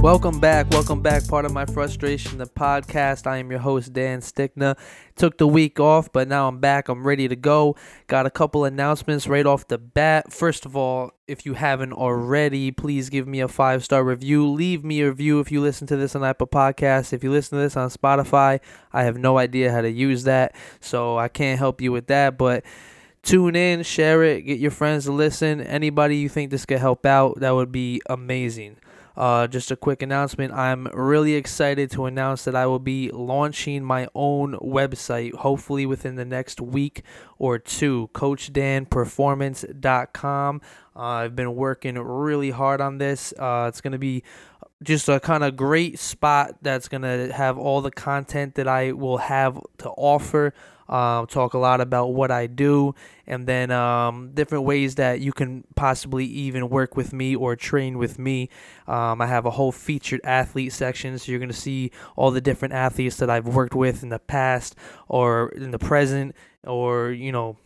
Welcome back. Welcome back. Part of my frustration, the podcast. I am your host, Dan Stickner. Took the week off, but now I'm back. I'm ready to go. Got a couple announcements right off the bat. First of all, if you haven't already, please give me a five star review. Leave me a review if you listen to this on Apple Podcasts. If you listen to this on Spotify, I have no idea how to use that, so I can't help you with that. But tune in, share it, get your friends to listen. Anybody you think this could help out, that would be amazing. Uh, just a quick announcement. I'm really excited to announce that I will be launching my own website, hopefully within the next week or two. CoachDanPerformance.com. Uh, I've been working really hard on this. Uh, it's going to be just a kind of great spot that's going to have all the content that I will have to offer uh, talk a lot about what I do, and then um, different ways that you can possibly even work with me or train with me. Um, I have a whole featured athlete section, so you're going to see all the different athletes that I've worked with in the past or in the present, or, you know,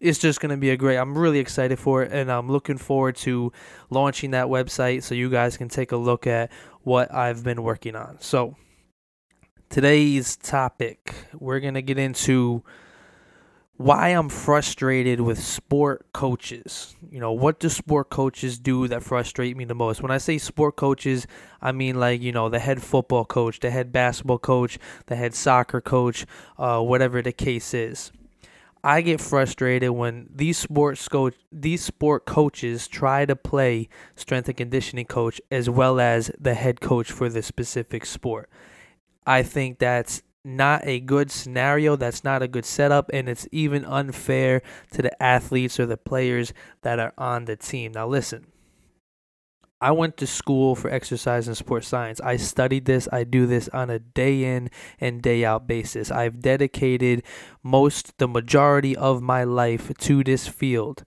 it's just going to be a great i'm really excited for it and i'm looking forward to launching that website so you guys can take a look at what i've been working on so today's topic, we're going to get into why I'm frustrated with sport coaches. You know, what do sport coaches do that frustrate me the most? When I say sport coaches, I mean like, you know, the head football coach, the head basketball coach, the head soccer coach, uh, whatever the case is. I get frustrated when these sports coach these sport coaches try to play strength and conditioning coach as well as the head coach for the specific sport. I think that's not a good scenario. That's not a good setup, and it's even unfair to the athletes or the players that are on the team. Now, listen. I went to school for exercise and sports science. I studied this. I do this on a day in and day out basis. I've dedicated most, the majority of my life to this field.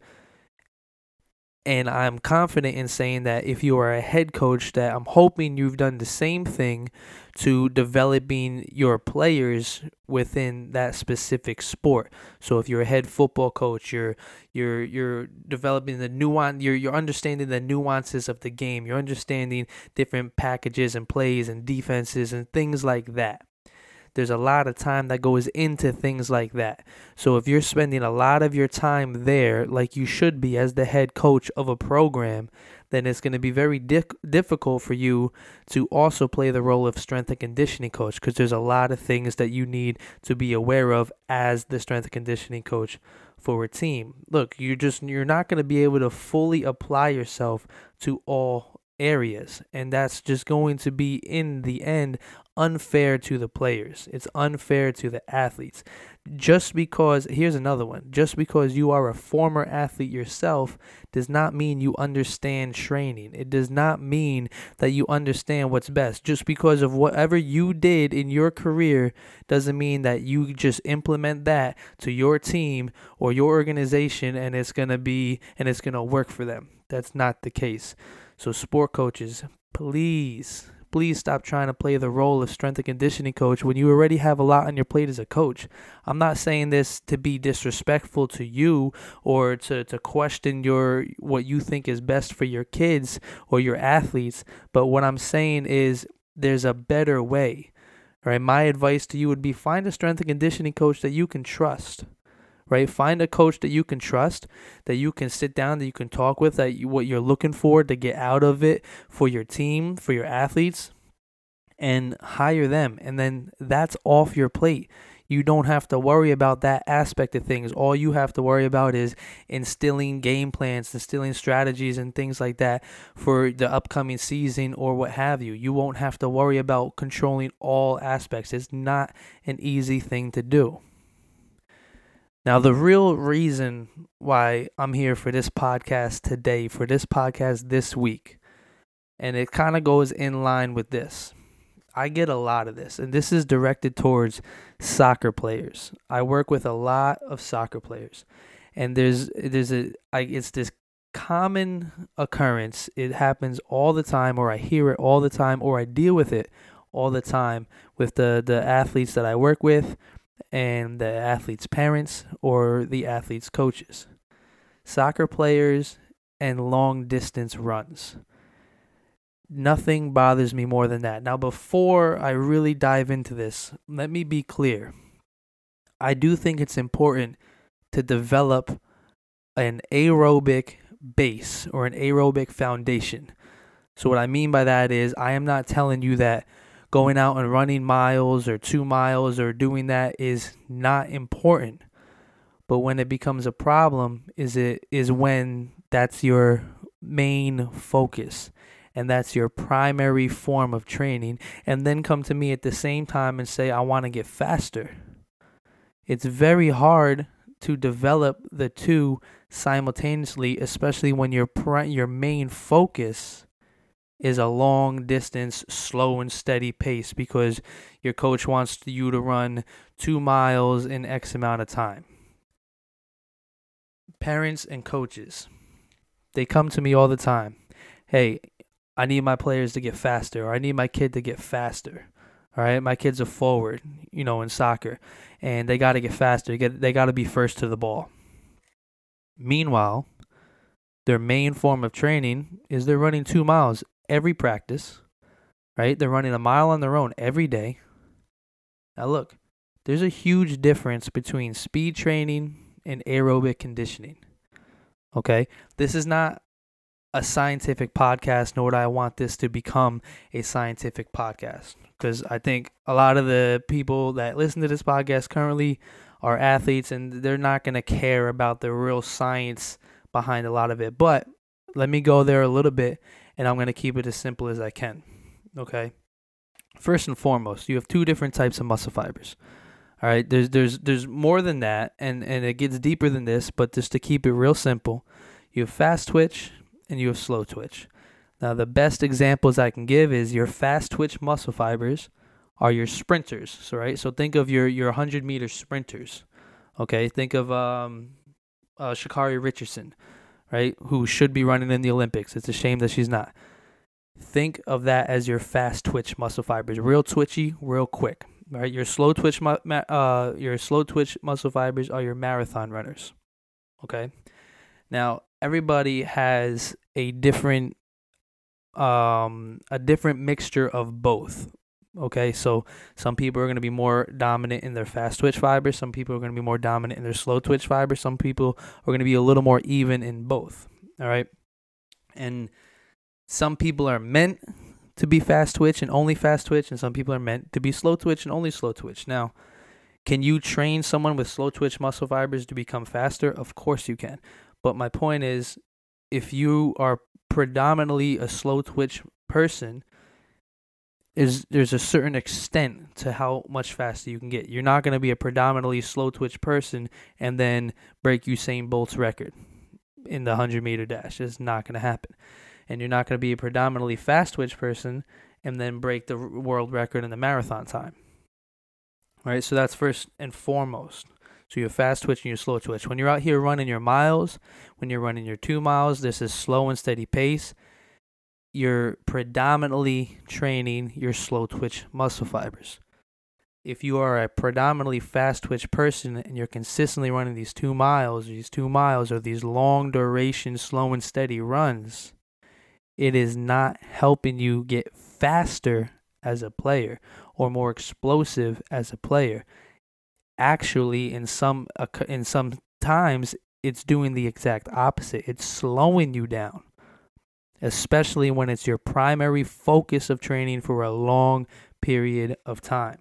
And I'm confident in saying that if you are a head coach, that I'm hoping you've done the same thing to developing your players within that specific sport. So if you're a head football coach, you're you're you're developing the nuance you're you're understanding the nuances of the game. You're understanding different packages and plays and defenses and things like that. There's a lot of time that goes into things like that. So if you're spending a lot of your time there like you should be as the head coach of a program, then it's going to be very di- difficult for you to also play the role of strength and conditioning coach because there's a lot of things that you need to be aware of as the strength and conditioning coach for a team. Look, you're just you're not going to be able to fully apply yourself to all areas and that's just going to be in the end unfair to the players. It's unfair to the athletes. Just because here's another one. Just because you are a former athlete yourself does not mean you understand training. It does not mean that you understand what's best. Just because of whatever you did in your career doesn't mean that you just implement that to your team or your organization and it's going to be and it's going to work for them. That's not the case. So sport coaches please please stop trying to play the role of strength and conditioning coach when you already have a lot on your plate as a coach. I'm not saying this to be disrespectful to you or to, to question your what you think is best for your kids or your athletes, but what I'm saying is there's a better way. Right? My advice to you would be find a strength and conditioning coach that you can trust right? Find a coach that you can trust, that you can sit down, that you can talk with, that you, what you're looking for to get out of it for your team, for your athletes, and hire them. And then that's off your plate. You don't have to worry about that aspect of things. All you have to worry about is instilling game plans, instilling strategies, and things like that for the upcoming season or what have you. You won't have to worry about controlling all aspects. It's not an easy thing to do. Now, the real reason why I'm here for this podcast today, for this podcast this week, and it kind of goes in line with this. I get a lot of this, and this is directed towards soccer players. I work with a lot of soccer players, and there's there's a I, it's this common occurrence. It happens all the time, or I hear it all the time, or I deal with it all the time with the the athletes that I work with and the athlete's parents or the athlete's coaches. Soccer players and long distance runs. Nothing bothers me more than that. Now, before I really dive into this, let me be clear. I do think it's important to develop an aerobic base or an aerobic foundation. So, what I mean by that is, I am not telling you that going out and running miles or two miles or doing that is not important. But when it becomes a problem, is it is when that's your main focus and that's your primary form of training, and then come to me at the same time and say, I want to get faster. It's very hard to develop the two simultaneously, especially when your your main focus is a long distance, slow and steady pace because your coach wants you to run two miles in X amount of time. Parents and coaches, they come to me all the time. Hey, I need my players to get faster, or I need my kid to get faster. All right, my kid's are forward, you know, in soccer, and they got to get faster. Get they got to be first to the ball. Meanwhile, their main form of training is they're running two miles every practice, right? They're running a mile on their own every day. Now, look, there's a huge difference between speed training and aerobic conditioning. Okay? This is not a scientific podcast, nor do I want this to become a scientific podcast. Because I think a lot of the people that listen to this podcast currently are athletes and they're not going to care about the real science behind a lot of it. But let me go there a little bit and I'm going to keep it as simple as I can. Okay? First and foremost, you have two different types of muscle fibers. All right, there's there's there's more than that and and it gets deeper than this, but just to keep it real simple, you have fast twitch and you have slow twitch. Now, the best examples I can give is your fast twitch muscle fibers are your sprinters. So, right? So, think of your, your 100 meter sprinters. Okay. Think of um, uh, Sha'Carri Richardson, right? Who should be running in the Olympics. It's a shame that she's not. Think of that as your fast twitch muscle fibers. Real twitchy, real quick. Right? Your slow twitch, uh, your slow twitch muscle fibers are your marathon runners. Okay. Now, everybody has a different um a different mixture of both okay? So some people are going to be more dominant in their fast twitch fibers some people are going to be more dominant in their slow twitch fibers some people are going to be a little more even in both all right and some people are meant to be fast twitch and only fast twitch and some people are meant to be slow twitch and only slow twitch. Now can you train someone with slow twitch muscle fibers to become faster? Of course you can. But my point is, if you are predominantly a slow twitch person, is there's a certain extent to how much faster you can get. You're not going to be a predominantly slow twitch person and then break Usain Bolt's record in the 100 meter dash. It's not going to happen. And you're not going to be a predominantly fast twitch person and then break the world record in the marathon time. All right, so that's first and foremost. So you're fast twitch and you're slow twitch. When you're out here running your miles, when you're running your two miles, this is slow and steady pace. You're predominantly training your slow twitch muscle fibers. If you are a predominantly fast twitch person and you're consistently running these two miles, these two miles, or these long duration, slow and steady runs, it is not helping you get faster as a player or more explosive as a player actually in some uh, in some times it's doing the exact opposite. It's slowing you down. Especially when it's your primary focus of training for a long period of time.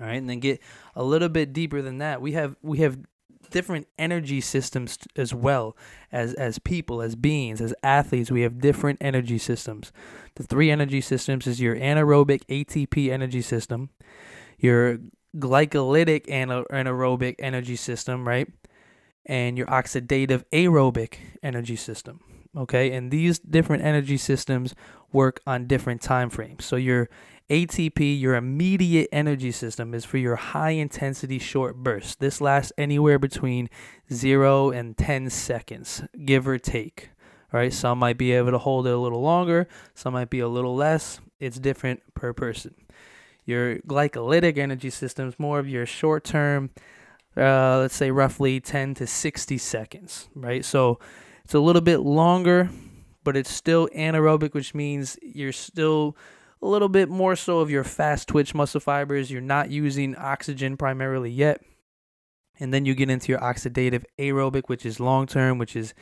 All right, and then get a little bit deeper than that. We have we have different energy systems as well as as people, as beings, as athletes. We have different energy systems. The three energy systems is your anaerobic ATP energy system, your glycolytic anaerobic energy system, right? And your oxidative aerobic energy system. Okay, and these different energy systems work on different time frames. So your ATP, your immediate energy system, is for your high intensity short bursts. This lasts anywhere between zero and 10 seconds, give or take. Right, some might be able to hold it a little longer, some might be a little less. It's different per person. Your glycolytic energy system is more of your short term, uh, let's say roughly 10 to 60 seconds, right? So it's a little bit longer but it's still anaerobic, which means you're still a little bit more so of your fast twitch muscle fibers. You're not using oxygen primarily yet. And then you get into your oxidative aerobic, which is long term, which is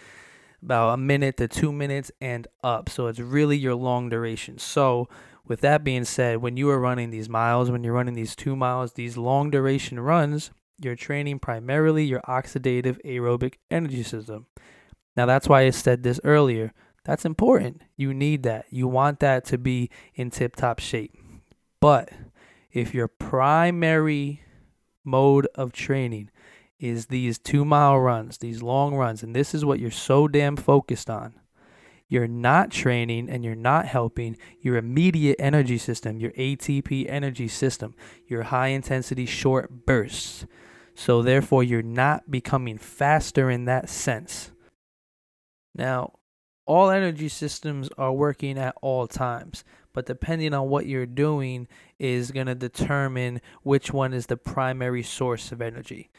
about a minute to two minutes and up. So it's really your long duration. So, with that being said, when you are running these miles, when you're running these two miles, these long duration runs, you're training primarily your oxidative aerobic energy system. Now, that's why I said this earlier. That's important. You need that. You want that to be in tip top shape. But if your primary mode of training is these two mile runs, these long runs, and this is what you're so damn focused on, you're not training and you're not helping your immediate energy system, your ATP energy system, your high intensity short bursts. So, therefore, you're not becoming faster in that sense. Now, all energy systems are working at all times, but depending on what you're doing is going to determine which one is the primary source of energy,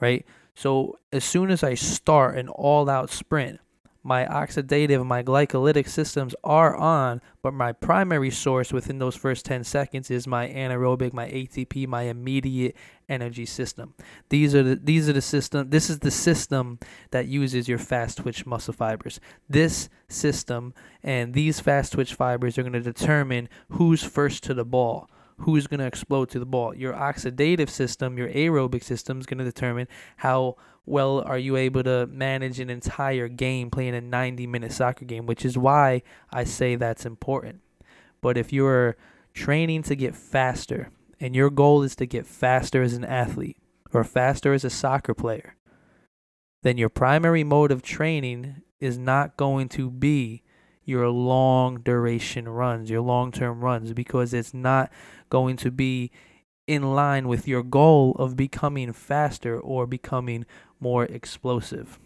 right? So, as soon as I start an all out sprint, my oxidative, my glycolytic systems are on, but my primary source within those first 10 seconds is my anaerobic, my ATP, my immediate energy system. These are the these are the system this is the system that uses your fast twitch muscle fibers. This system and these fast twitch fibers are going to determine who's first to the ball who's going to explode to the ball. Your oxidative system, your aerobic system is going to determine how well are you able to manage an entire game playing a 90 minute soccer game, which is why I say that's important. But if you're training to get faster and your goal is to get faster as an athlete or faster as a soccer player, then your primary mode of training is not going to be your long duration runs, your long term runs, because it's not going to be in line with your goal of becoming faster or becoming more explosive.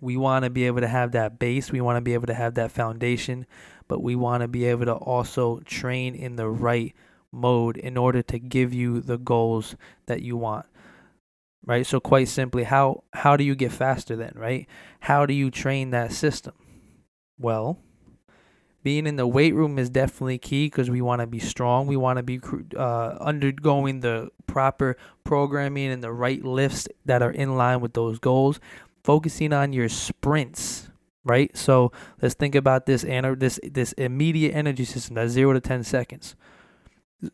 We want to be able to have that base, we want to be able to have that foundation, but we want to be able to also train in the right mode in order to give you the goals that you want. Right? So quite simply, how how do you get faster then, right? How do you train that system? Well, being in the weight room is definitely key because we want to be strong. We want to be uh, undergoing the proper programming and the right lifts that are in line with those goals. Focusing on your sprints, right? So let's think about this and this this immediate energy system that's zero to ten seconds.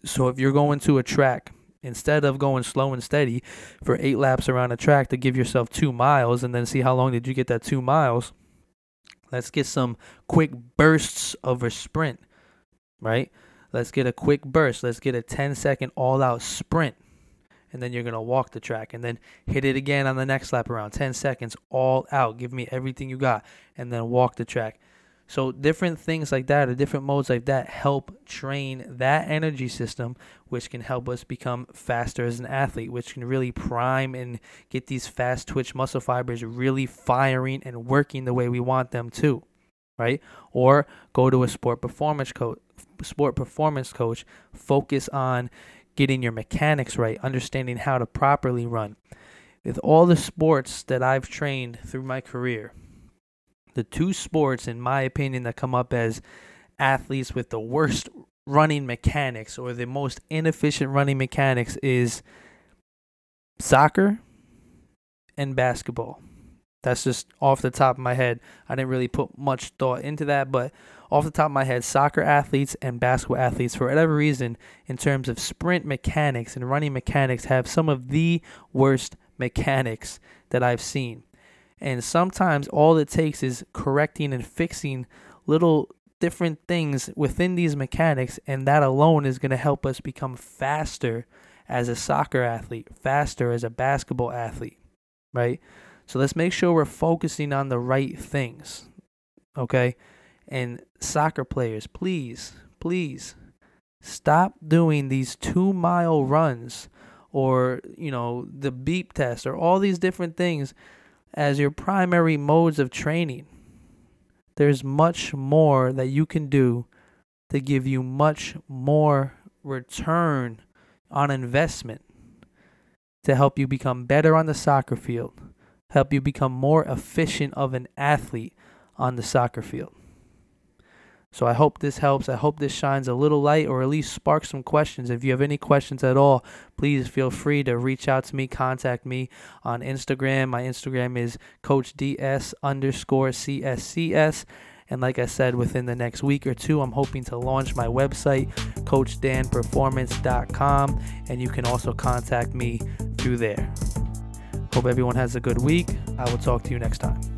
So if you're going to a track, instead of going slow and steady for eight laps around a track to give yourself two miles and then see how long did you get that two miles Let's get some quick bursts of a sprint, right? Let's get a quick burst. Let's get a 10 second all out sprint. And then you're going to walk the track and then hit it again on the next lap around 10 seconds all out. Give me everything you got and then walk the track. So different things like that or different modes like that help train that energy system, which can help us become faster as an athlete, which can really prime and get these fast twitch muscle fibers really firing and working the way we want them to, right? Or go to a sport performance coach, sport performance coach, focus on getting your mechanics right, understanding how to properly run. With all the sports that I've trained through my career, the two sports, in my opinion, that come up as athletes with the worst running mechanics or the most inefficient running mechanics is soccer and basketball. That's just off the top of my head. I didn't really put much thought into that, but off the top of my head, soccer athletes and basketball athletes, for whatever reason, in terms of sprint mechanics and running mechanics, have some of the worst mechanics that I've seen. And sometimes all it takes is correcting and fixing little different things within these mechanics, and that alone is going to help us become faster as a soccer athlete, faster as a basketball athlete, right? So let's make sure we're focusing on the right things, okay? And soccer players, please, please stop doing these two mile runs or, you know, the beep test or all these different things as your primary modes of training. There's much more that you can do to give you much more return on investment to help you become better on the soccer field, help you become more efficient of an athlete on the soccer field. So I hope this helps. I hope this shines a little light or at least sparks some questions. If you have any questions at all, please feel free to reach out to me, contact me on Instagram. My Instagram is CoachDS underscore CSCS. And like I said, within the next week or two, I'm hoping to launch my website, CoachDanPerformance.com, and you can also contact me through there. Hope everyone has a good week. I will talk to you next time.